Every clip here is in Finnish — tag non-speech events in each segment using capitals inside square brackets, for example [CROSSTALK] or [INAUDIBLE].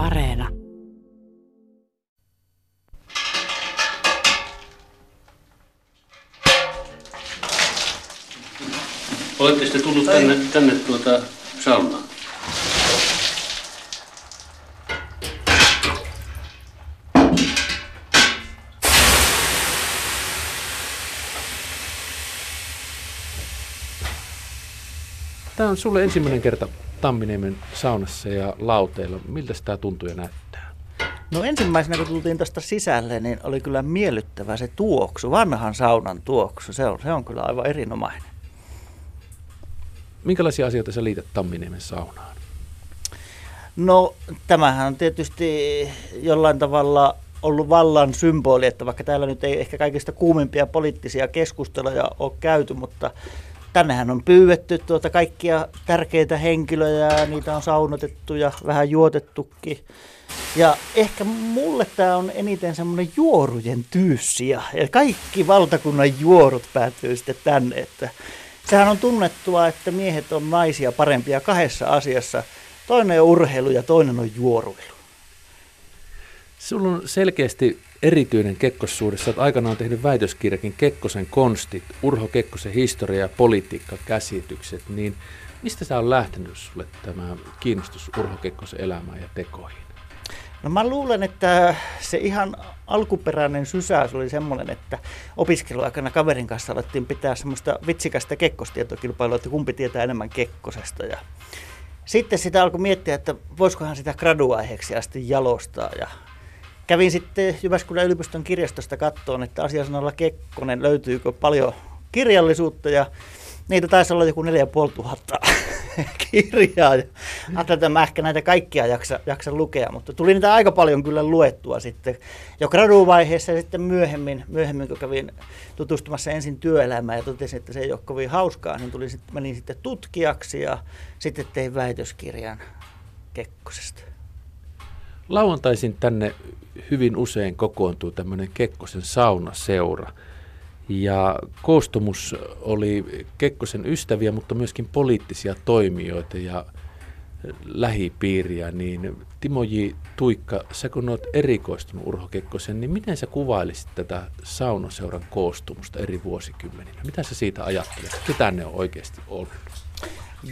Areena. Olette sitten tullut tänne, tänne tuota saunaan? Tämä on sulle ensimmäinen kerta Tamminiemen saunassa ja lauteilla. Miltä tämä tuntuu ja näyttää? No ensimmäisenä kun tultiin tästä sisälle, niin oli kyllä miellyttävä se tuoksu, vanhan saunan tuoksu. Se on, se on kyllä aivan erinomainen. Minkälaisia asioita sä liität Tamminiemen saunaan? No tämähän on tietysti jollain tavalla ollut vallan symboli, että vaikka täällä nyt ei ehkä kaikista kuumimpia poliittisia keskusteluja ole käyty, mutta tännehän on pyydetty tuota kaikkia tärkeitä henkilöjä ja niitä on saunotettu ja vähän juotettukin. Ja ehkä mulle tämä on eniten semmoinen juorujen tyyssiä. Ja kaikki valtakunnan juorut päätyy sitten tänne. Että sehän on tunnettua, että miehet on naisia parempia kahdessa asiassa. Toinen on urheilu ja toinen on juoruilu. Sulla on selkeästi erityinen kekkossuhde. Sä oot aikanaan tehnyt väitöskirjakin Kekkosen konstit, Urho Kekkosen historia ja politiikkakäsitykset. Niin mistä sä on lähtenyt sulle tämä kiinnostus Urho Kekkosen elämään ja tekoihin? No mä luulen, että se ihan alkuperäinen sysäys oli semmoinen, että opiskeluaikana kaverin kanssa alettiin pitää semmoista vitsikästä kekkostietokilpailua, että kumpi tietää enemmän Kekkosesta. Ja sitten sitä alkoi miettiä, että voisikohan sitä graduaiheeksi asti jalostaa. Ja kävin sitten Jyväskylän yliopiston kirjastosta kattoon, että asiasanalla Kekkonen löytyykö paljon kirjallisuutta ja niitä taisi olla joku 4500 [LAUGHS] kirjaa. Ja ajattelin, että mä ehkä näitä kaikkia jaksa, jaksa lukea, mutta tuli niitä aika paljon kyllä luettua sitten jo graduvaiheessa ja sitten myöhemmin, myöhemmin kun kävin tutustumassa ensin työelämään ja totesin, että se ei ole kovin hauskaa, niin tuli menin sitten tutkijaksi ja sitten tein väitöskirjan Kekkosesta. Lauantaisin tänne hyvin usein kokoontuu tämmöinen Kekkosen saunaseura. Ja koostumus oli Kekkosen ystäviä, mutta myöskin poliittisia toimijoita ja lähipiiriä, niin Timo J. Tuikka, sä kun olet erikoistunut Urho Kekkosen, niin miten sä kuvailisit tätä saunaseuran koostumusta eri vuosikymmeninä? Mitä sä siitä ajattelet? Ketä ne on oikeasti ollut?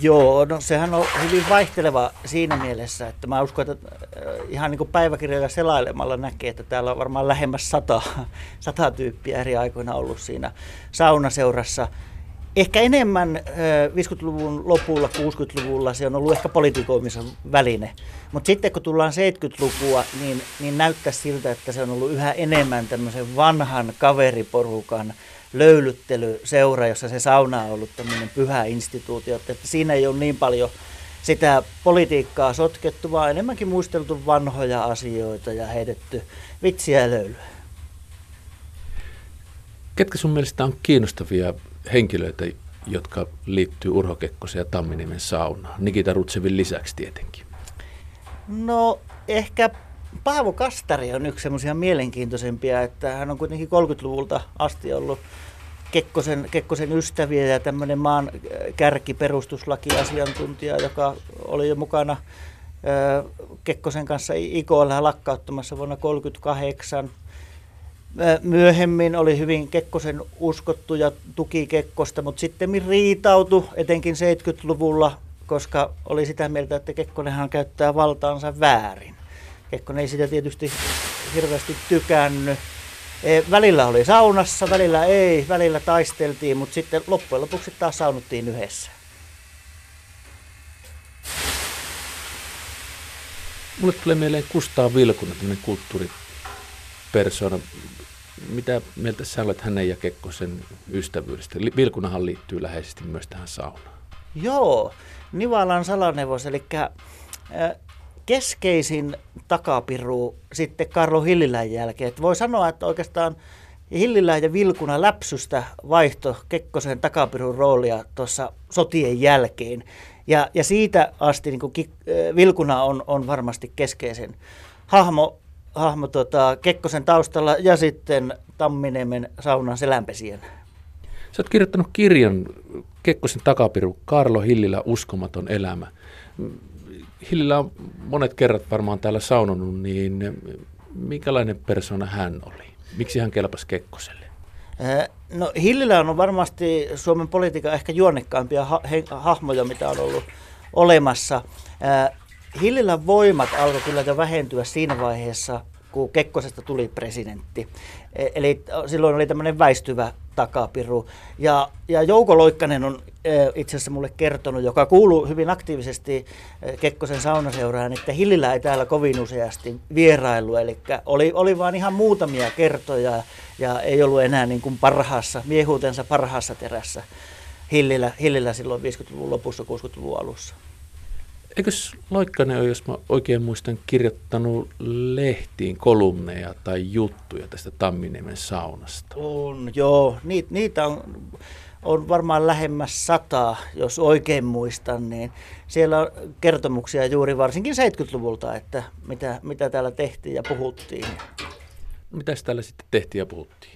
Joo, no sehän on hyvin vaihteleva siinä mielessä, että mä uskon, että äh, ihan niin kuin päiväkirjoja selailemalla näkee, että täällä on varmaan lähemmäs sata, sata tyyppiä eri aikoina ollut siinä saunaseurassa. Ehkä enemmän 50-luvun äh, lopulla, 60-luvulla se on ollut ehkä politikoimisen väline. Mutta sitten kun tullaan 70-lukua, niin, niin näyttää siltä, että se on ollut yhä enemmän tämmöisen vanhan kaveriporukan löylyttelyseura, jossa se sauna on ollut tämmöinen pyhä instituutio, että siinä ei ole niin paljon sitä politiikkaa sotkettu, vaan enemmänkin muisteltu vanhoja asioita ja heitetty vitsiä ja löylyä. Ketkä sun mielestä on kiinnostavia henkilöitä, jotka liittyy Urho Kekkosen ja Tamminiemen saunaan? Nikita Rutsevin lisäksi tietenkin. No ehkä Paavo Kastari on yksi semmoisia mielenkiintoisempia, että hän on kuitenkin 30-luvulta asti ollut Kekkosen, Kekkosen ystäviä ja tämmöinen maan kärkiperustuslakiasiantuntija, joka oli jo mukana Kekkosen kanssa IKL lakkauttamassa vuonna 1938. Myöhemmin oli hyvin Kekkosen uskottu ja tuki Kekkosta, mutta sitten riitautui etenkin 70-luvulla, koska oli sitä mieltä, että Kekkonenhan käyttää valtaansa väärin. Kekkonen ei sitä tietysti hirveästi tykännyt. Välillä oli saunassa, välillä ei, välillä taisteltiin, mutta sitten loppujen lopuksi taas saunuttiin yhdessä. Mulle tulee mieleen Kustaa Vilkunen, tämmöinen kulttuuripersona. Mitä mieltä sä olet hänen ja Kekkosen ystävyydestä? Vilkunahan liittyy läheisesti myös tähän saunaan. Joo, Nivalan salanevos, eli keskeisin takapiru sitten Karlo Hillilän jälkeen. Että voi sanoa, että oikeastaan Hillilä ja Vilkuna läpsystä vaihto Kekkosen takapirun roolia tuossa sotien jälkeen. Ja, ja siitä asti niin kuin, Vilkuna on, on varmasti keskeisen hahmo, hahmo tota, Kekkosen taustalla ja sitten Tamminemen saunan selänpesien. Sä oot kirjoittanut kirjan Kekkosen takapiru Karlo Hillilä Uskomaton elämä. Hillillä on monet kerrat varmaan täällä saunonut, niin minkälainen persona hän oli? Miksi hän kelpasi Kekkoselle? No Hillillä on varmasti Suomen politiikan ehkä juonnekkaimpia ha- he- hahmoja, mitä on ollut olemassa. Hillillä voimat alkoi kyllä vähentyä siinä vaiheessa, kun Kekkosesta tuli presidentti. E, eli silloin oli tämmöinen väistyvä takapiru. Ja, ja Jouko Loikkanen on e, itse asiassa mulle kertonut, joka kuuluu hyvin aktiivisesti e, Kekkosen saunaseuraan, että Hillillä ei täällä kovin useasti vierailu. Eli oli, oli vaan ihan muutamia kertoja ja ei ollut enää niin kuin parhaassa, miehuutensa parhaassa terässä Hillillä, Hillillä silloin 50-luvun lopussa, 60-luvun alussa. Eikös Loikkanen ole, jos mä oikein muistan, kirjoittanut lehtiin kolumneja tai juttuja tästä Tamminiemen saunasta? On, joo. Niit, niitä on, on varmaan lähemmäs sata, jos oikein muistan, niin siellä on kertomuksia juuri varsinkin 70-luvulta, että mitä, mitä täällä tehtiin ja puhuttiin. Mitäs täällä sitten tehtiin ja puhuttiin?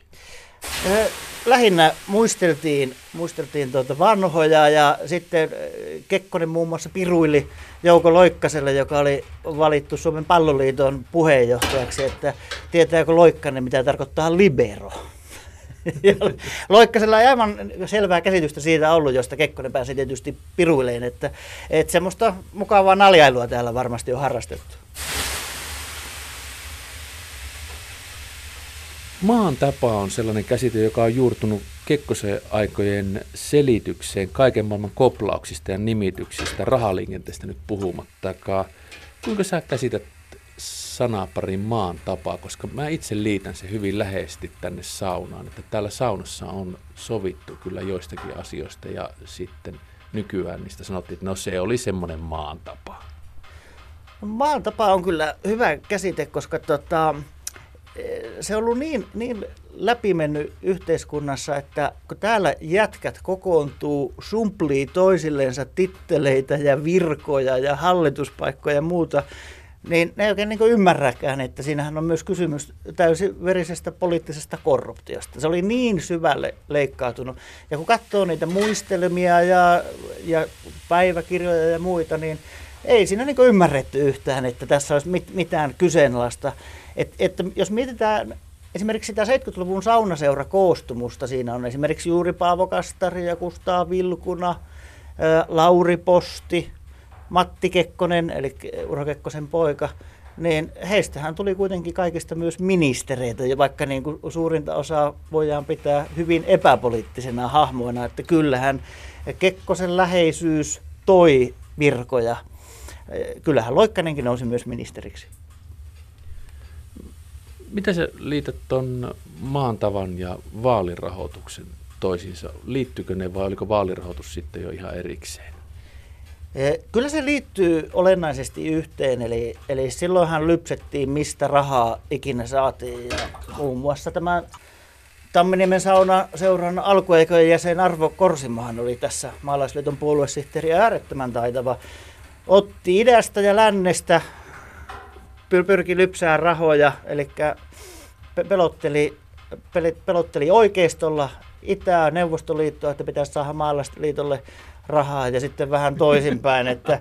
Lähinnä muisteltiin, muisteltiin tuota vanhoja ja sitten Kekkonen muun muassa piruili Jouko Loikkaselle, joka oli valittu Suomen palloliiton puheenjohtajaksi, että tietääkö Loikkanen, mitä tarkoittaa libero. [LAUGHS] Loikkasella ei aivan selvää käsitystä siitä ollut, josta Kekkonen pääsi tietysti piruileen, että, että semmoista mukavaa naljailua täällä varmasti on harrastettu. Maan tapa on sellainen käsite, joka on juurtunut Kekkosen aikojen selitykseen kaiken maailman koplauksista ja nimityksistä, rahaliikenteestä nyt puhumattakaan. Kuinka sä käsität sanaparin maan tapaa, koska mä itse liitän se hyvin läheisesti tänne saunaan, että täällä saunassa on sovittu kyllä joistakin asioista ja sitten nykyään niistä sanottiin, että no se oli semmoinen maan tapa. Maan tapa on kyllä hyvä käsite, koska tota, se on ollut niin, niin läpimennyt yhteiskunnassa, että kun täällä jätkät kokoontuu, sumplii toisillensa titteleitä ja virkoja ja hallituspaikkoja ja muuta, niin ne ei oikein niin ymmärräkään, että siinähän on myös kysymys täysin verisestä poliittisesta korruptiosta. Se oli niin syvälle leikkautunut. Ja kun katsoo niitä muistelmia ja, ja päiväkirjoja ja muita, niin ei siinä niin ymmärretty yhtään, että tässä olisi mit, mitään kyseenalaista. Et, että jos mietitään esimerkiksi sitä 70-luvun saunaseura koostumusta, siinä on esimerkiksi juuri Paavo Kastari ja Kustaa Vilkuna, Lauri Posti, Matti Kekkonen, eli Urho Kekkosen poika, niin heistähän tuli kuitenkin kaikista myös ministereitä, ja vaikka niin kuin suurinta osaa voidaan pitää hyvin epäpoliittisena hahmoina, että kyllähän Kekkosen läheisyys toi virkoja. Kyllähän Loikkanenkin nousi myös ministeriksi. Miten sä liität tuon maantavan ja vaalirahoituksen toisiinsa? Liittyykö ne vai oliko vaalirahoitus sitten jo ihan erikseen? E, kyllä se liittyy olennaisesti yhteen, eli, eli silloinhan lypsettiin, mistä rahaa ikinä saatiin. Ja muun muassa tämä Tamminiemen sauna seuran alkuaikojen jäsen Arvo Korsimahan oli tässä maalaisliiton puoluesihteeri äärettömän taitava. Otti idästä ja lännestä pyrki lypsää rahoja, eli pelotteli, pelotteli oikeistolla Itää Neuvostoliittoa, että pitäisi saada maalaisliitolle rahaa ja sitten vähän toisinpäin, [LAUGHS] että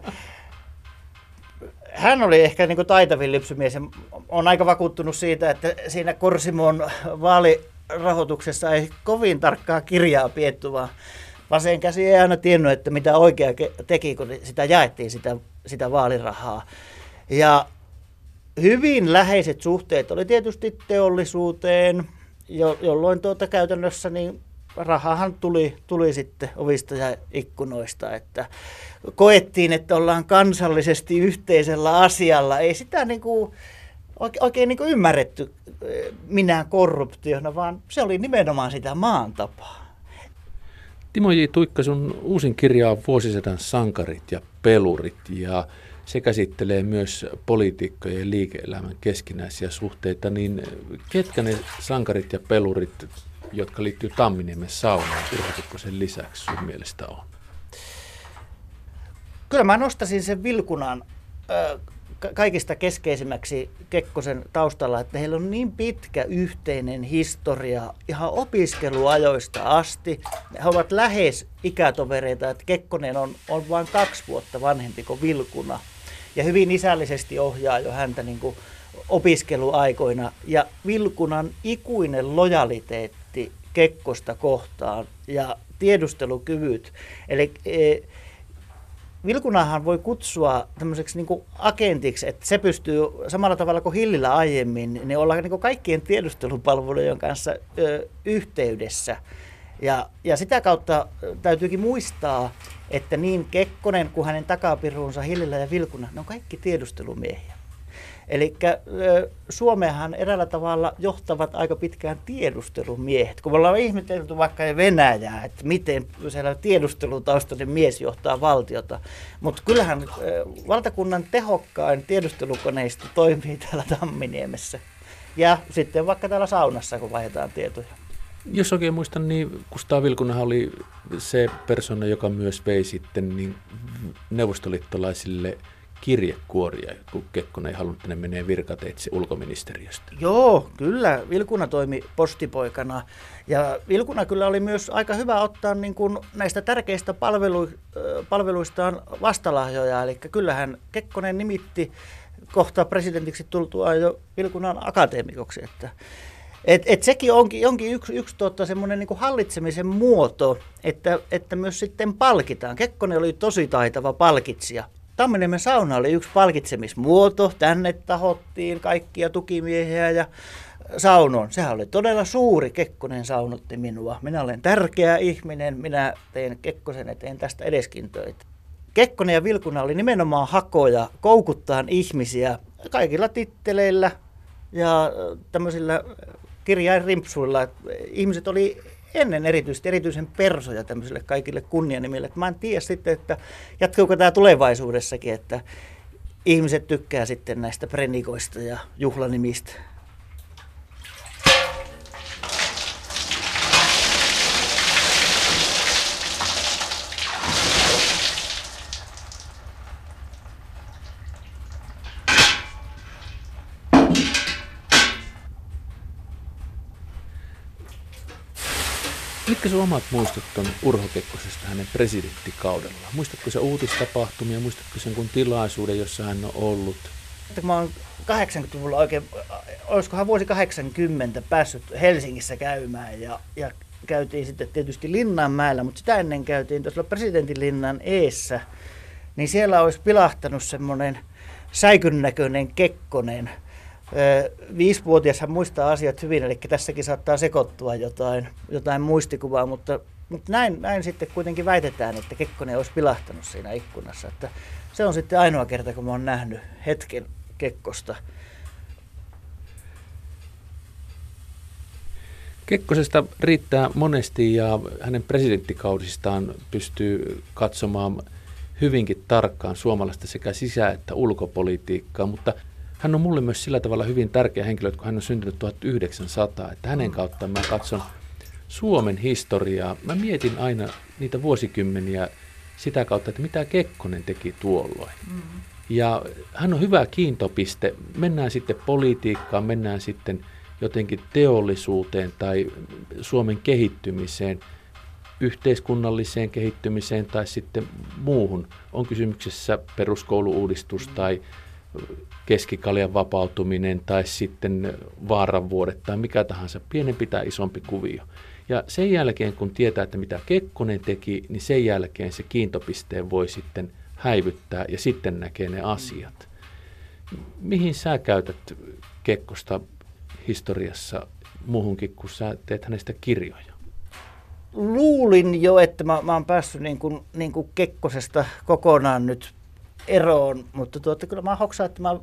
hän oli ehkä niin kuin taitavin lypsymies ja on aika vakuuttunut siitä, että siinä Korsimon vaalirahoituksessa ei kovin tarkkaa kirjaa pietty, vaan vasen käsi ei aina tiennyt, että mitä oikea teki, kun sitä jaettiin sitä, sitä vaalirahaa. Ja hyvin läheiset suhteet oli tietysti teollisuuteen, jo, jolloin tuota käytännössä niin rahahan tuli, tuli sitten ovista ja ikkunoista, että koettiin, että ollaan kansallisesti yhteisellä asialla. Ei sitä niin kuin, oikein, niin kuin ymmärretty eh, minä korruptiona, vaan se oli nimenomaan sitä maan tapaa. Timo J. Tuikka, sun uusin kirja on Vuosisadan sankarit ja pelurit ja se käsittelee myös politiikkojen ja liike-elämän keskinäisiä suhteita, niin ketkä ne sankarit ja pelurit, jotka liittyy Tamminiemen saunaan Urho lisäksi sun mielestä on? Kyllä mä nostasin sen Vilkunan kaikista keskeisimmäksi Kekkosen taustalla, että heillä on niin pitkä yhteinen historia ihan opiskeluajoista asti. He ovat lähes ikätovereita, että Kekkonen on, on vain kaksi vuotta vanhempi kuin Vilkuna. Ja hyvin isällisesti ohjaa jo häntä niin kuin opiskeluaikoina. Ja Vilkunan ikuinen lojaliteetti Kekkosta kohtaan ja tiedustelukyvyt. Eli e, Vilkunahan voi kutsua tämmöiseksi niin agentiksi, että se pystyy samalla tavalla kuin Hillillä aiemmin, niin olla niin kaikkien tiedustelupalvelujen kanssa ö, yhteydessä. Ja, ja sitä kautta täytyykin muistaa, että niin Kekkonen kuin hänen takapiruunsa Hillillä ja Vilkuna, ne on kaikki tiedustelumiehiä. Eli Suomehan eräällä tavalla johtavat aika pitkään tiedustelumiehet. Kun me ollaan ihmetelty vaikka Venäjää, että miten siellä tiedustelutaustainen mies johtaa valtiota. Mutta kyllähän valtakunnan tehokkain tiedustelukoneisto toimii täällä Tamminiemessä. Ja sitten vaikka täällä saunassa, kun vaihdetaan tietoja. Jos oikein muistan, niin Kustaa Vilkunahan oli se persona, joka myös vei sitten niin neuvostoliittolaisille kirjekuoria, kun Kekkonen ei halunnut, että ne menee virkateitse ulkoministeriöstä. Joo, kyllä. Vilkuna toimi postipoikana. Ja Vilkuna kyllä oli myös aika hyvä ottaa niin kuin näistä tärkeistä palvelu, palveluistaan vastalahjoja. Eli kyllähän Kekkonen nimitti kohta presidentiksi tultua jo Vilkunan akateemikoksi. Että et, et sekin onkin, onkin yksi, yksi tuota, semmoinen niin hallitsemisen muoto, että, että myös sitten palkitaan. Kekkonen oli tosi taitava palkitsija. Tammeniemen sauna oli yksi palkitsemismuoto. Tänne tahottiin kaikkia tukimiehiä ja saunoon. Sehän oli todella suuri. Kekkonen saunotti minua. Minä olen tärkeä ihminen. Minä teen Kekkosen eteen tästä edeskin töitä. Kekkonen ja Vilkuna oli nimenomaan hakoja koukuttaa ihmisiä kaikilla titteleillä ja tämmöisillä kirjainrimpsuilla. Ihmiset oli ennen erityisesti erityisen persoja tämmöisille kaikille kunnianimille. Mä en tiedä sitten, että jatkuuko tämä tulevaisuudessakin, että ihmiset tykkää sitten näistä prenikoista ja juhlanimistä. Mitkä sun omat muistot on Urho Kekkosesta hänen presidenttikaudella? Muistatko se uutistapahtumia, muistatko sen kun tilaisuuden, jossa hän on ollut? Mä oon 80-luvulla oikein, olisikohan vuosi 80 päässyt Helsingissä käymään ja, ja käytiin sitten tietysti Linnanmäellä, mutta sitä ennen käytiin tuossa presidentin linnan eessä, niin siellä olisi pilahtanut semmoinen säikyn näköinen Kekkonen – Viisivuotias hän muistaa asiat hyvin, eli tässäkin saattaa sekoittua jotain, jotain muistikuvaa, mutta, mutta näin, näin sitten kuitenkin väitetään, että Kekkonen olisi pilahtanut siinä ikkunassa. Että se on sitten ainoa kerta, kun mä oon nähnyt hetken Kekkosta. Kekkosesta riittää monesti ja hänen presidenttikaudistaan pystyy katsomaan hyvinkin tarkkaan suomalaista sekä sisä- että ulkopolitiikkaa, mutta hän on mulle myös sillä tavalla hyvin tärkeä henkilö, että kun hän on syntynyt 1900, että hänen kautta mä katson Suomen historiaa. Mä mietin aina niitä vuosikymmeniä sitä kautta, että mitä Kekkonen teki tuolloin. Mm. Ja hän on hyvä kiintopiste. Mennään sitten politiikkaan, mennään sitten jotenkin teollisuuteen tai Suomen kehittymiseen, yhteiskunnalliseen kehittymiseen tai sitten muuhun. On kysymyksessä peruskouluuudistus mm. tai keskikaljan vapautuminen tai sitten vaaranvuodet tai mikä tahansa, pienempi tai isompi kuvio. Ja sen jälkeen, kun tietää, että mitä Kekkonen teki, niin sen jälkeen se kiintopisteen voi sitten häivyttää ja sitten näkee ne asiat. Mihin sä käytät Kekkosta historiassa muuhunkin, kun sä teet hänestä kirjoja? Luulin jo, että mä, mä oon päässyt niin kuin, niin kuin Kekkosesta kokonaan nyt eroon, mutta tuota, kyllä mä hoksaan, että mä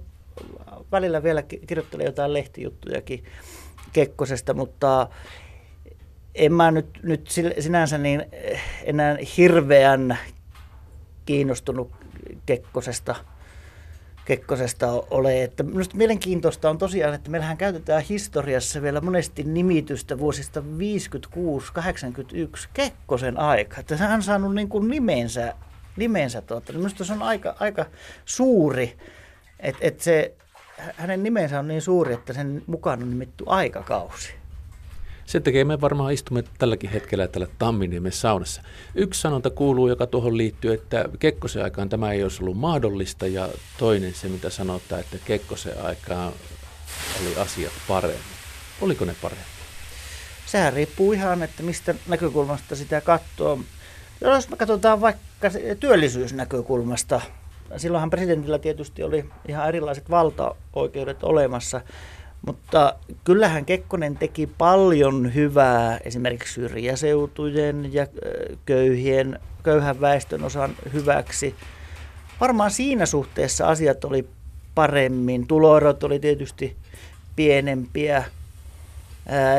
välillä vielä kirjoittelen jotain lehtijuttujakin Kekkosesta, mutta en mä nyt, nyt sinänsä niin enää hirveän kiinnostunut Kekkosesta, Kekkosesta ole. Että minusta mielenkiintoista on tosiaan, että meillähän käytetään historiassa vielä monesti nimitystä vuosista 56-81 Kekkosen aika. Että hän on saanut niin kuin nimensä nimensä. Tuota. Minusta se on aika, aika suuri, että et se, hänen nimensä on niin suuri, että sen mukaan on nimetty aikakausi. Sen takia me varmaan istumme tälläkin hetkellä tällä Tamminiemen saunassa. Yksi sanonta kuuluu, joka tuohon liittyy, että Kekkosen aikaan tämä ei olisi ollut mahdollista, ja toinen se, mitä sanotaan, että Kekkosen aikaan oli asiat paremmin. Oliko ne paremmin? Sehän riippuu ihan, että mistä näkökulmasta sitä katsoo. Jos me katsotaan vaikka työllisyysnäkökulmasta, silloinhan presidentillä tietysti oli ihan erilaiset valtaoikeudet olemassa, mutta kyllähän Kekkonen teki paljon hyvää esimerkiksi syrjäseutujen ja köyhien, köyhän väestön osan hyväksi. Varmaan siinä suhteessa asiat oli paremmin. Tuloerot oli tietysti pienempiä.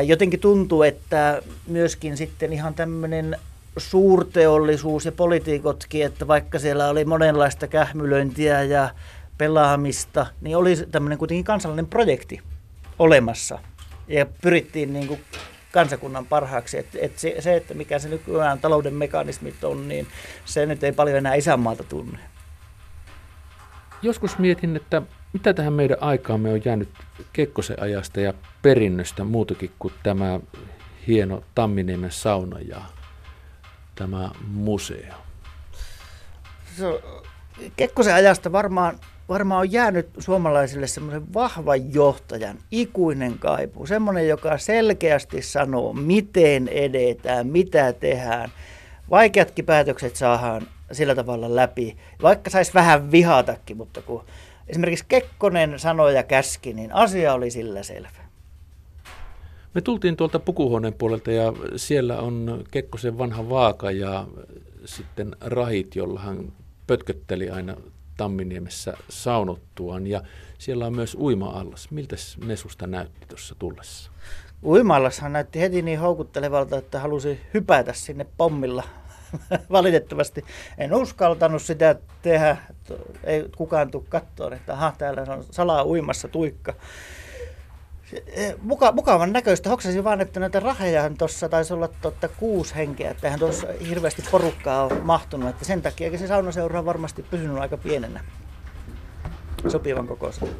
Jotenkin tuntuu, että myöskin sitten ihan tämmöinen suurteollisuus ja politiikotkin, että vaikka siellä oli monenlaista kähmylöintiä ja pelaamista, niin oli tämmöinen kuitenkin kansallinen projekti olemassa. Ja pyrittiin niin kuin kansakunnan parhaaksi. Et, et se, se, että mikä se nykyään talouden mekanismit on, niin se nyt ei paljon enää isänmaalta tunne. Joskus mietin, että mitä tähän meidän aikaamme on jäänyt Kekkosen ajasta ja perinnöstä muutakin kuin tämä hieno Tamminiemen sauna ja tämä museo? So, Kekkosen ajasta varmaan, varmaan on jäänyt suomalaisille semmoisen vahvan johtajan ikuinen kaipuu. Semmoinen, joka selkeästi sanoo, miten edetään, mitä tehdään. Vaikeatkin päätökset saadaan sillä tavalla läpi, vaikka saisi vähän vihatakin, mutta kun esimerkiksi Kekkonen sanoi ja käski, niin asia oli sillä selvä. Me tultiin tuolta pukuhuoneen puolelta ja siellä on Kekkosen vanha vaaka ja sitten rahit, jolla hän pötkötteli aina Tamminiemessä saunottuaan. Ja siellä on myös uima-allas. Miltä ne susta näytti tuossa tullessa? Uima-allashan näytti heti niin houkuttelevalta, että halusi hypätä sinne pommilla. [LAUGHS] Valitettavasti en uskaltanut sitä tehdä. Ei kukaan tule katsoa, että aha, täällä on salaa uimassa tuikka. Eh, muka, mukavan näköistä. Hoksasin vaan, että näitä raheja tuossa taisi olla totta kuusi henkeä. Että eihän tuossa hirveästi porukkaa ole mahtunut. Että sen takia se saunaseura on varmasti pysynyt aika pienenä. Sopivan kokoisena.